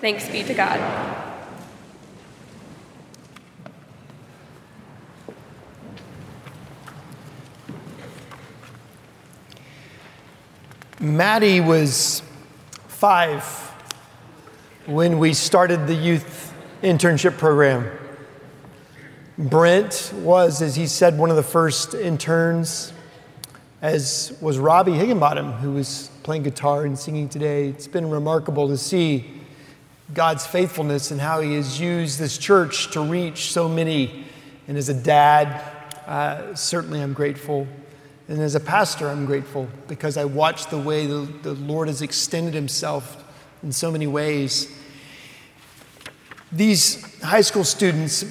Thanks be to God. Maddie was five when we started the youth internship program. Brent was, as he said, one of the first interns, as was Robbie Higginbottom, who was playing guitar and singing today. It's been remarkable to see God's faithfulness and how He has used this church to reach so many. And as a dad, uh, certainly I'm grateful. And as a pastor, I'm grateful because I watched the way the, the Lord has extended Himself in so many ways. These high school students,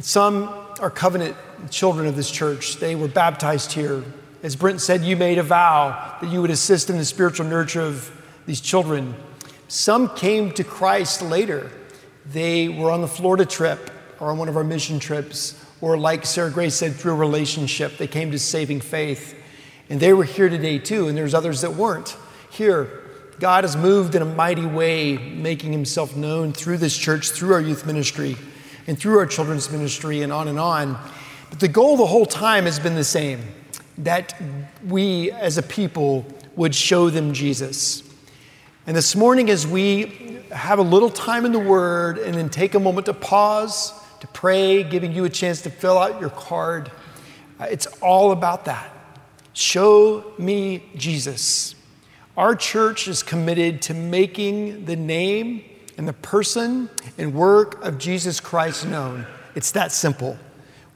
some are covenant children of this church. They were baptized here. As Brent said, you made a vow that you would assist in the spiritual nurture of these children. Some came to Christ later. They were on the Florida trip or on one of our mission trips, or like Sarah Grace said, through a relationship. They came to saving faith. And they were here today too, and there's others that weren't here. God has moved in a mighty way, making himself known through this church, through our youth ministry, and through our children's ministry, and on and on. But the goal the whole time has been the same that we as a people would show them Jesus. And this morning, as we have a little time in the Word and then take a moment to pause, to pray, giving you a chance to fill out your card, uh, it's all about that. Show me Jesus. Our church is committed to making the name and the person and work of Jesus Christ known. It's that simple.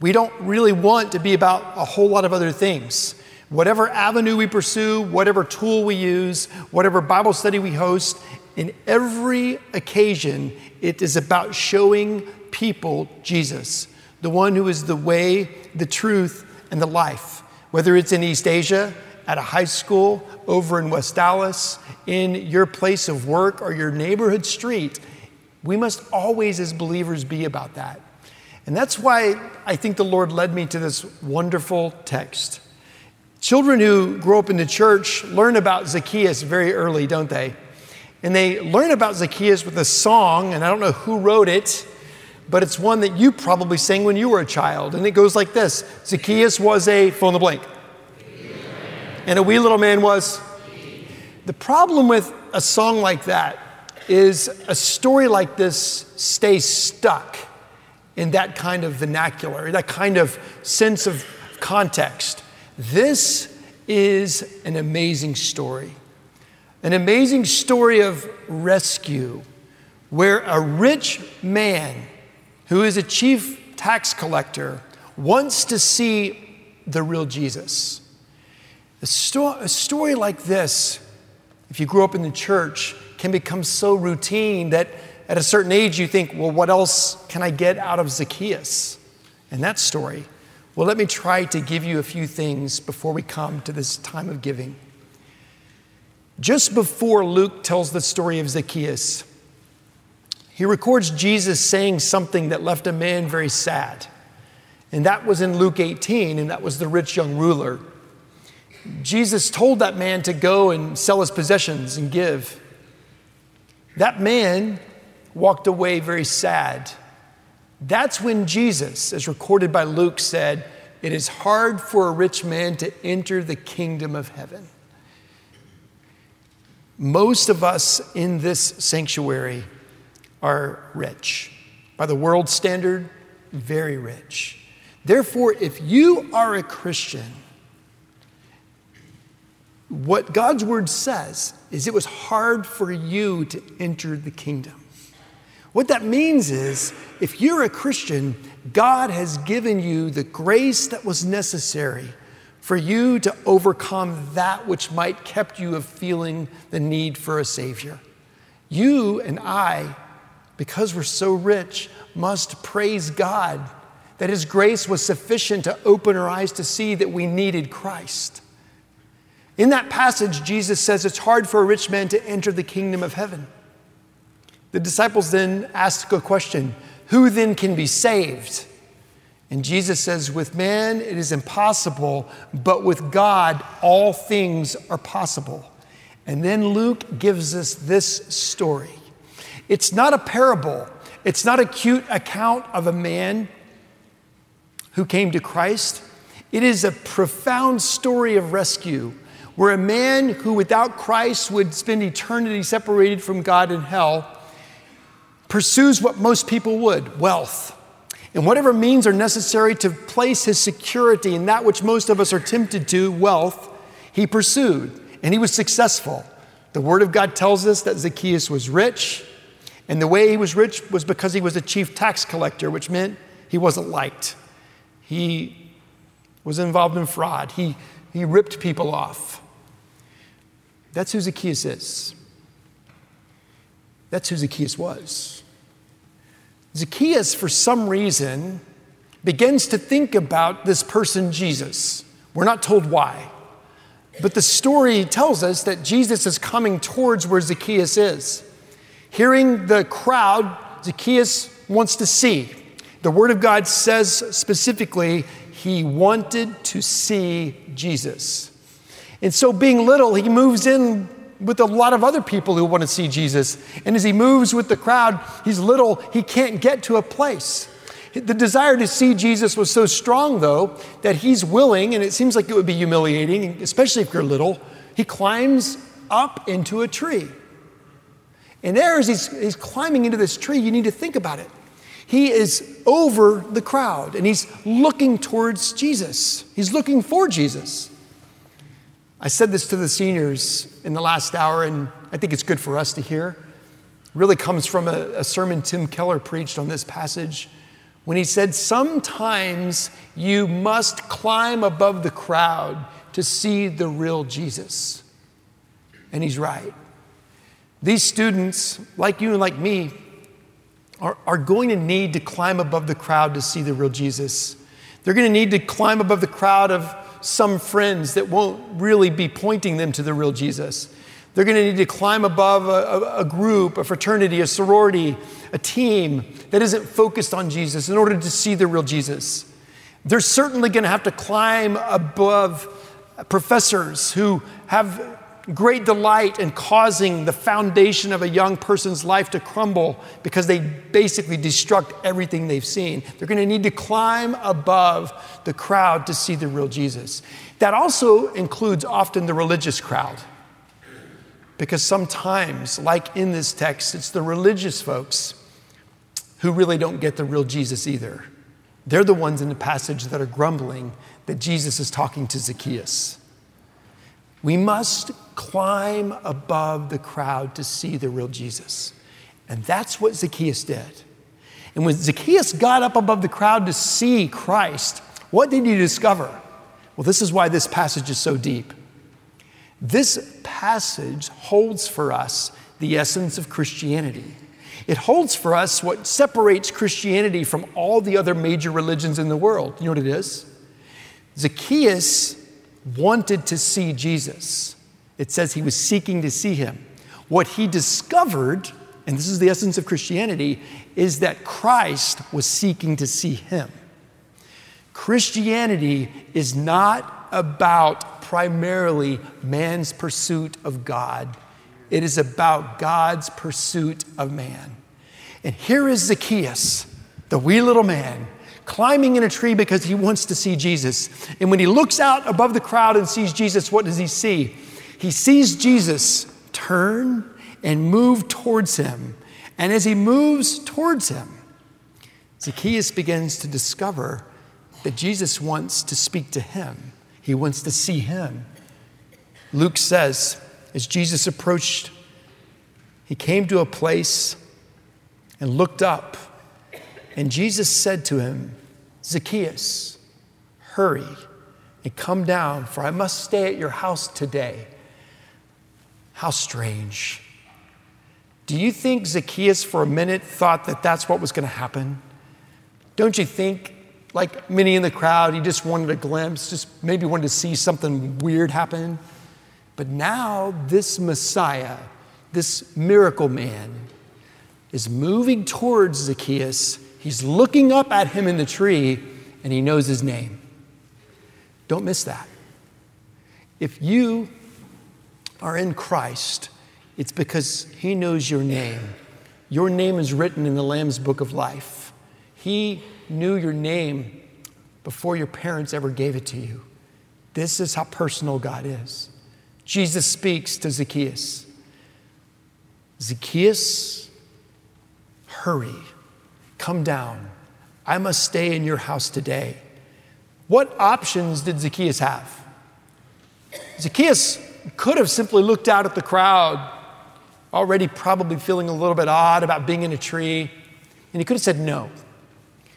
We don't really want to be about a whole lot of other things. Whatever avenue we pursue, whatever tool we use, whatever Bible study we host, in every occasion, it is about showing people Jesus, the one who is the way, the truth, and the life. Whether it's in East Asia, at a high school, over in West Dallas, in your place of work, or your neighborhood street, we must always, as believers, be about that. And that's why I think the Lord led me to this wonderful text. Children who grow up in the church learn about Zacchaeus very early, don't they? And they learn about Zacchaeus with a song, and I don't know who wrote it, but it's one that you probably sang when you were a child. And it goes like this Zacchaeus was a fill in the blank. And a wee little man was. The problem with a song like that is a story like this stays stuck in that kind of vernacular, that kind of sense of context. This is an amazing story. An amazing story of rescue where a rich man who is a chief tax collector wants to see the real Jesus. A, sto- a story like this, if you grew up in the church, can become so routine that at a certain age you think, well, what else can I get out of Zacchaeus? And that story well, let me try to give you a few things before we come to this time of giving. Just before Luke tells the story of Zacchaeus, he records Jesus saying something that left a man very sad. And that was in Luke 18, and that was the rich young ruler. Jesus told that man to go and sell his possessions and give. That man walked away very sad that's when Jesus, as recorded by Luke, said, It is hard for a rich man to enter the kingdom of heaven. Most of us in this sanctuary are rich. By the world standard, very rich. Therefore, if you are a Christian, what God's word says is it was hard for you to enter the kingdom. What that means is if you're a Christian, God has given you the grace that was necessary for you to overcome that which might kept you of feeling the need for a savior. You and I, because we're so rich, must praise God that his grace was sufficient to open our eyes to see that we needed Christ. In that passage, Jesus says it's hard for a rich man to enter the kingdom of heaven. The disciples then ask a question Who then can be saved? And Jesus says, With man it is impossible, but with God all things are possible. And then Luke gives us this story. It's not a parable, it's not a cute account of a man who came to Christ. It is a profound story of rescue where a man who without Christ would spend eternity separated from God in hell pursues what most people would wealth. And whatever means are necessary to place his security in that which most of us are tempted to, wealth, he pursued. And he was successful. The Word of God tells us that Zacchaeus was rich. And the way he was rich was because he was a chief tax collector, which meant he wasn't liked. He was involved in fraud. He, he ripped people off. That's who Zacchaeus is. That's who Zacchaeus was. Zacchaeus, for some reason, begins to think about this person, Jesus. We're not told why. But the story tells us that Jesus is coming towards where Zacchaeus is. Hearing the crowd, Zacchaeus wants to see. The Word of God says specifically, he wanted to see Jesus. And so, being little, he moves in with a lot of other people who want to see Jesus. And as he moves with the crowd, he's little, he can't get to a place. The desire to see Jesus was so strong, though, that he's willing, and it seems like it would be humiliating, especially if you're little, he climbs up into a tree. And there, as he's, he's climbing into this tree, you need to think about it. He is over the crowd and he's looking towards Jesus. He's looking for Jesus. I said this to the seniors in the last hour, and I think it's good for us to hear. It really comes from a, a sermon Tim Keller preached on this passage when he said, Sometimes you must climb above the crowd to see the real Jesus. And he's right. These students, like you and like me, are, are going to need to climb above the crowd to see the real Jesus. They're going to need to climb above the crowd of some friends that won't really be pointing them to the real Jesus. They're going to need to climb above a, a, group, a fraternity, a sorority, a team that isn't focused on Jesus in order to see the real Jesus. They're certainly going to have to climb above professors who have great delight in causing the foundation of a young person's life to crumble because they basically destruct everything they've seen. They're going to need to climb above the crowd to see the real Jesus. That also includes often the religious crowd. Because sometimes, like in this text, it's the religious folks who really don't get the real Jesus either. They're the ones in the passage that are grumbling that Jesus is talking to Zacchaeus. We must climb above the crowd to see the real Jesus. And that's what Zacchaeus did. And when Zacchaeus got up above the crowd to see Christ, what did he discover? Well, this is why this passage is so deep. This passage holds for us the essence of Christianity. It holds for us what separates Christianity from all the other major religions in the world. You know what it is? Zacchaeus wanted to see Jesus. It says he was seeking to see him. What he discovered, and this is the essence of Christianity, is that Christ was seeking to see him. Christianity is not about primarily man's pursuit of God, it is about God's pursuit of man. And here is Zacchaeus, the wee little man, climbing in a tree because he wants to see Jesus. And when he looks out above the crowd and sees Jesus, what does he see? He sees Jesus turn and move towards him. And as he moves towards him, Zacchaeus begins to discover that Jesus wants to speak to him, he wants to see him. Luke says, as Jesus approached, he came to a place and looked up, and Jesus said to him, Zacchaeus, hurry and come down, for I must stay at your house today. How strange. Do you think Zacchaeus for a minute thought that that's what was going to happen? Don't you think, like many in the crowd, he just wanted a glimpse, just maybe wanted to see something weird happen? But now, this Messiah, this miracle man, is moving towards Zacchaeus. He's looking up at him in the tree, and he knows his name. Don't miss that. If you are in Christ, it's because He knows your name. Your name is written in the Lamb's book of life. He knew your name before your parents ever gave it to you. This is how personal God is. Jesus speaks to Zacchaeus Zacchaeus, hurry, come down. I must stay in your house today. What options did Zacchaeus have? Zacchaeus could have simply looked out at the crowd, already probably feeling a little bit odd about being in a tree, and he could have said no.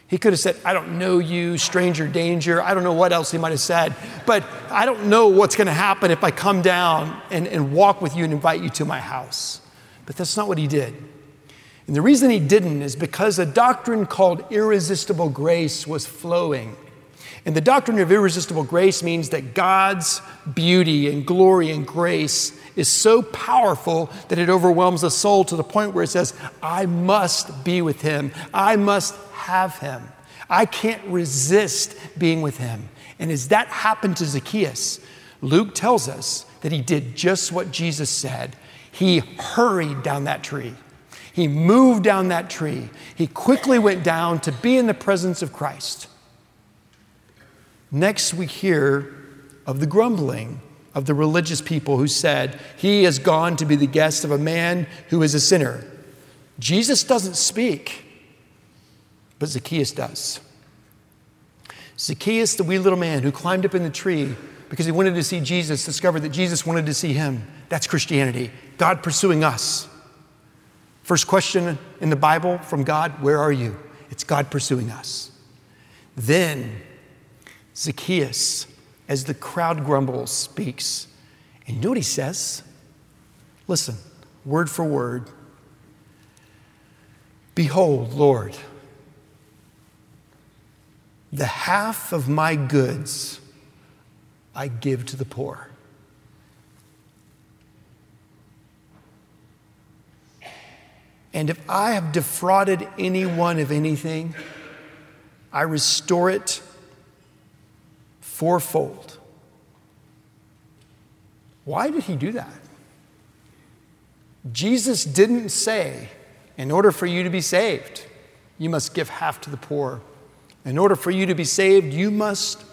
He could have said, I don't know you, stranger danger. I don't know what else he might have said, but I don't know what's going to happen if I come down and, and walk with you and invite you to my house. But that's not what he did. And the reason he didn't is because a doctrine called irresistible grace was flowing and the doctrine of irresistible grace means that God's beauty and glory and grace is so powerful that it overwhelms the soul to the point where it says, I must be with him. I must have him. I can't resist being with him. And as that happened to Zacchaeus, Luke tells us that he did just what Jesus said. He hurried down that tree. He moved down that tree. He quickly went down to be in the presence of Christ. Next, we hear of the grumbling of the religious people who said, He has gone to be the guest of a man who is a sinner. Jesus doesn't speak, but Zacchaeus does. Zacchaeus, the wee little man who climbed up in the tree because he wanted to see Jesus, discovered that Jesus wanted to see him. That's Christianity, God pursuing us. First question in the Bible from God Where are you? It's God pursuing us. Then Zacchaeus, as the crowd grumbles, speaks. And you know what he says? Listen, word for word. Behold, Lord, the half of my goods I give to the poor. And if I have defrauded anyone of anything, I restore it fourfold. Why did he do that? Jesus didn't say, in order for you to be saved, you must give half to the poor. In order for you to be saved, you must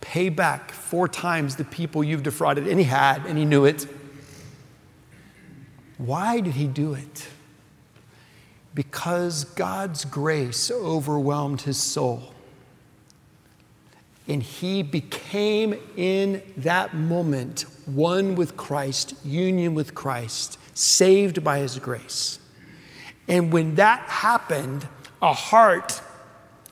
pay back four times the people you've defrauded. And he had, and he knew it. Why did he do it? Because God's grace overwhelmed his soul. And he became in that moment one with Christ, union with Christ, saved by his grace. And when that happened, a heart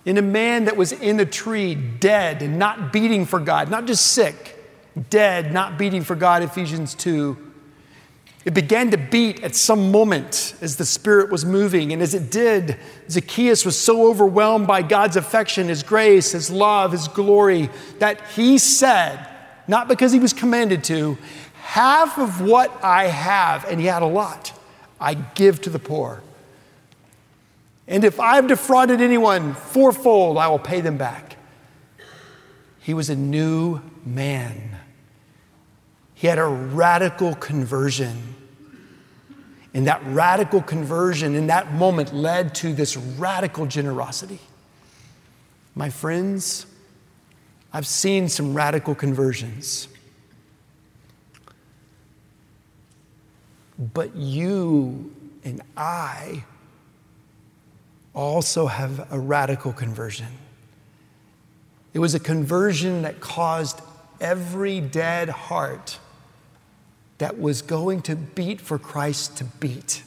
in a man that was in the tree, dead and not beating for God, not just sick, dead, not beating for God, Ephesians 2, it began to beat at some moment as the Spirit was moving. And as it did, Zacchaeus was so overwhelmed by God's affection, His grace, His love, His glory, that he said, not because he was commanded to, half of what I have, and he had a lot, I give to the poor. And if I've defrauded anyone fourfold, I will pay them back. He was a new man. He had a radical conversion. And that radical conversion in that moment led to this radical generosity. My friends, I've seen some radical conversions. But you and I also have a radical conversion. It was a conversion that caused every dead heart that was going to beat for Christ to beat.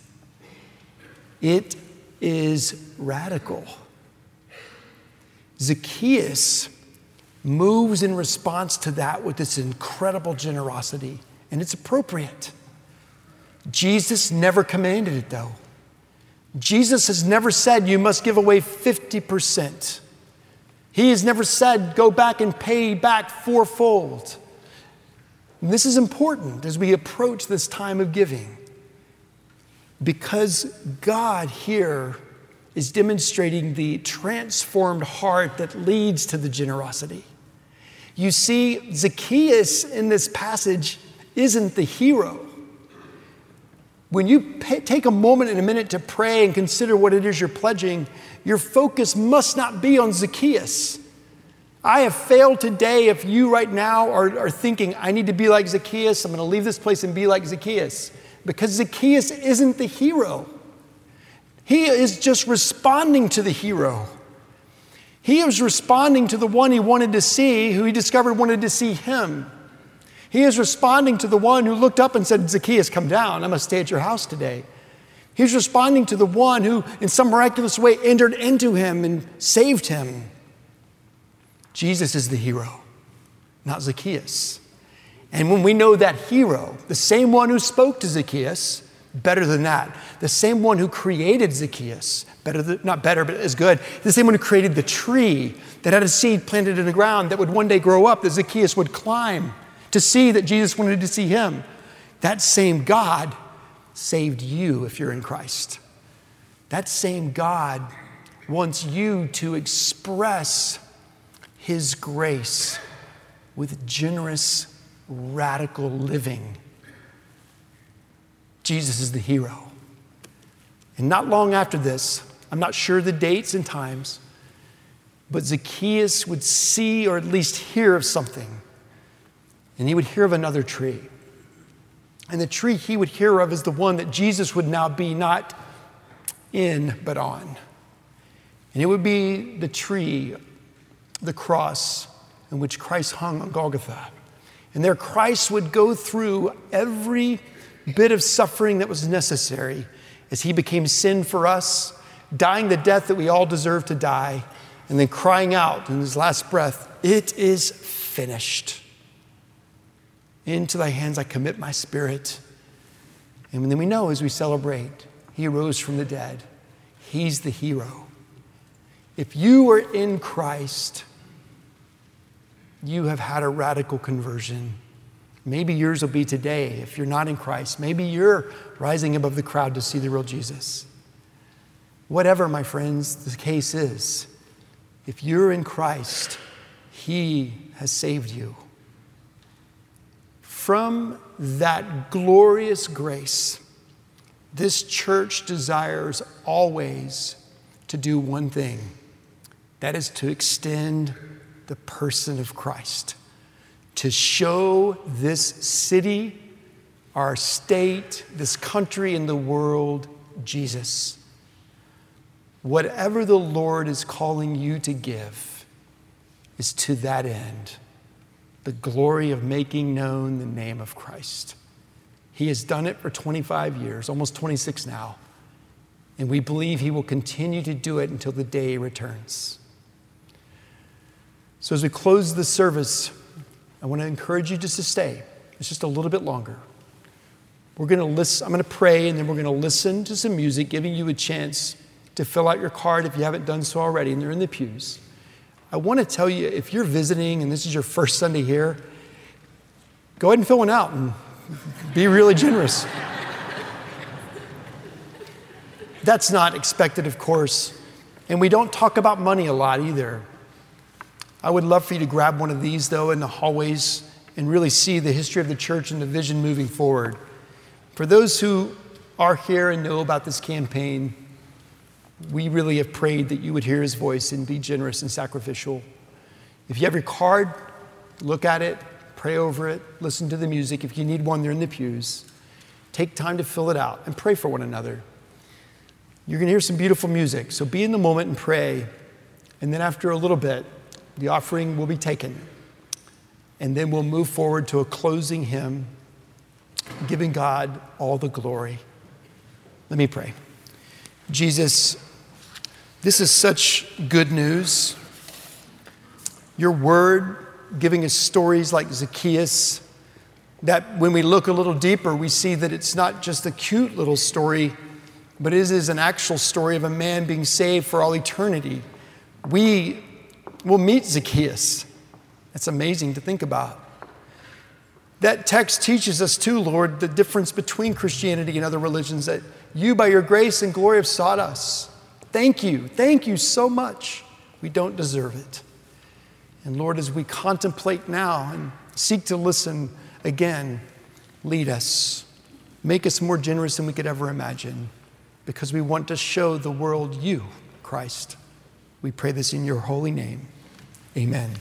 It is radical. Zacchaeus moves in response to that with this incredible generosity, and it's appropriate. Jesus never commanded it, though. Jesus has never said you must give away 50%. He has never said go back and pay back fourfold. And this is important as we approach this time of giving because God here is demonstrating the transformed heart that leads to the generosity. You see, Zacchaeus in this passage isn't the hero. When you pay, take a moment and a minute to pray and consider what it is you're pledging, your focus must not be on Zacchaeus. I have failed today if you right now are, are thinking, I need to be like Zacchaeus, I'm going to leave this place and be like Zacchaeus. Because Zacchaeus isn't the hero. He is just responding to the hero. He is responding to the one he wanted to see, who he discovered wanted to see him. He is responding to the one who looked up and said, Zacchaeus, come down. I must stay at your house today. He's responding to the one who, in some miraculous way, entered into him and saved him. Jesus is the hero, not Zacchaeus. And when we know that hero, the same one who spoke to Zacchaeus, better than that, the same one who created Zacchaeus, better than, not better, but as good, the same one who created the tree that had a seed planted in the ground that would one day grow up that Zacchaeus would climb to see that Jesus wanted to see him. That same God saved you if you're in Christ. That same God wants you to express his grace with generous, radical living. Jesus is the hero. And not long after this, I'm not sure the dates and times, but Zacchaeus would see or at least hear of something. And he would hear of another tree. And the tree he would hear of is the one that Jesus would now be not in, but on. And it would be the tree the cross in which Christ hung on Golgotha. And there, Christ would go through every bit of suffering that was necessary as he became sin for us, dying the death that we all deserve to die, and then crying out in his last breath, It is finished. Into thy hands I commit my spirit. And then we know as we celebrate, he rose from the dead. He's the hero. If you are in Christ, you have had a radical conversion. Maybe yours will be today if you're not in Christ. Maybe you're rising above the crowd to see the real Jesus. Whatever, my friends, the case is, if you're in Christ, He has saved you. From that glorious grace, this church desires always to do one thing that is to extend the person of Christ, to show this city, our state, this country, and the world Jesus. Whatever the Lord is calling you to give is to that end the glory of making known the name of Christ. He has done it for 25 years, almost 26 now, and we believe He will continue to do it until the day He returns. So, as we close the service, I want to encourage you just to stay. It's just a little bit longer. We're going to listen, I'm going to pray, and then we're going to listen to some music, giving you a chance to fill out your card if you haven't done so already, and they're in the pews. I want to tell you if you're visiting and this is your first Sunday here, go ahead and fill one out and be really generous. That's not expected, of course. And we don't talk about money a lot either. I would love for you to grab one of these, though, in the hallways and really see the history of the church and the vision moving forward. For those who are here and know about this campaign, we really have prayed that you would hear his voice and be generous and sacrificial. If you have your card, look at it, pray over it, listen to the music. If you need one, they're in the pews. Take time to fill it out and pray for one another. You're going to hear some beautiful music. So be in the moment and pray. And then after a little bit, the offering will be taken. And then we'll move forward to a closing hymn, giving God all the glory. Let me pray. Jesus, this is such good news. Your word giving us stories like Zacchaeus, that when we look a little deeper, we see that it's not just a cute little story, but it is an actual story of a man being saved for all eternity. We will meet Zacchaeus. That's amazing to think about. That text teaches us, too, Lord, the difference between Christianity and other religions that you, by your grace and glory, have sought us. Thank you. Thank you so much. We don't deserve it. And Lord, as we contemplate now and seek to listen again, lead us. Make us more generous than we could ever imagine because we want to show the world you, Christ. We pray this in your holy name. Amen.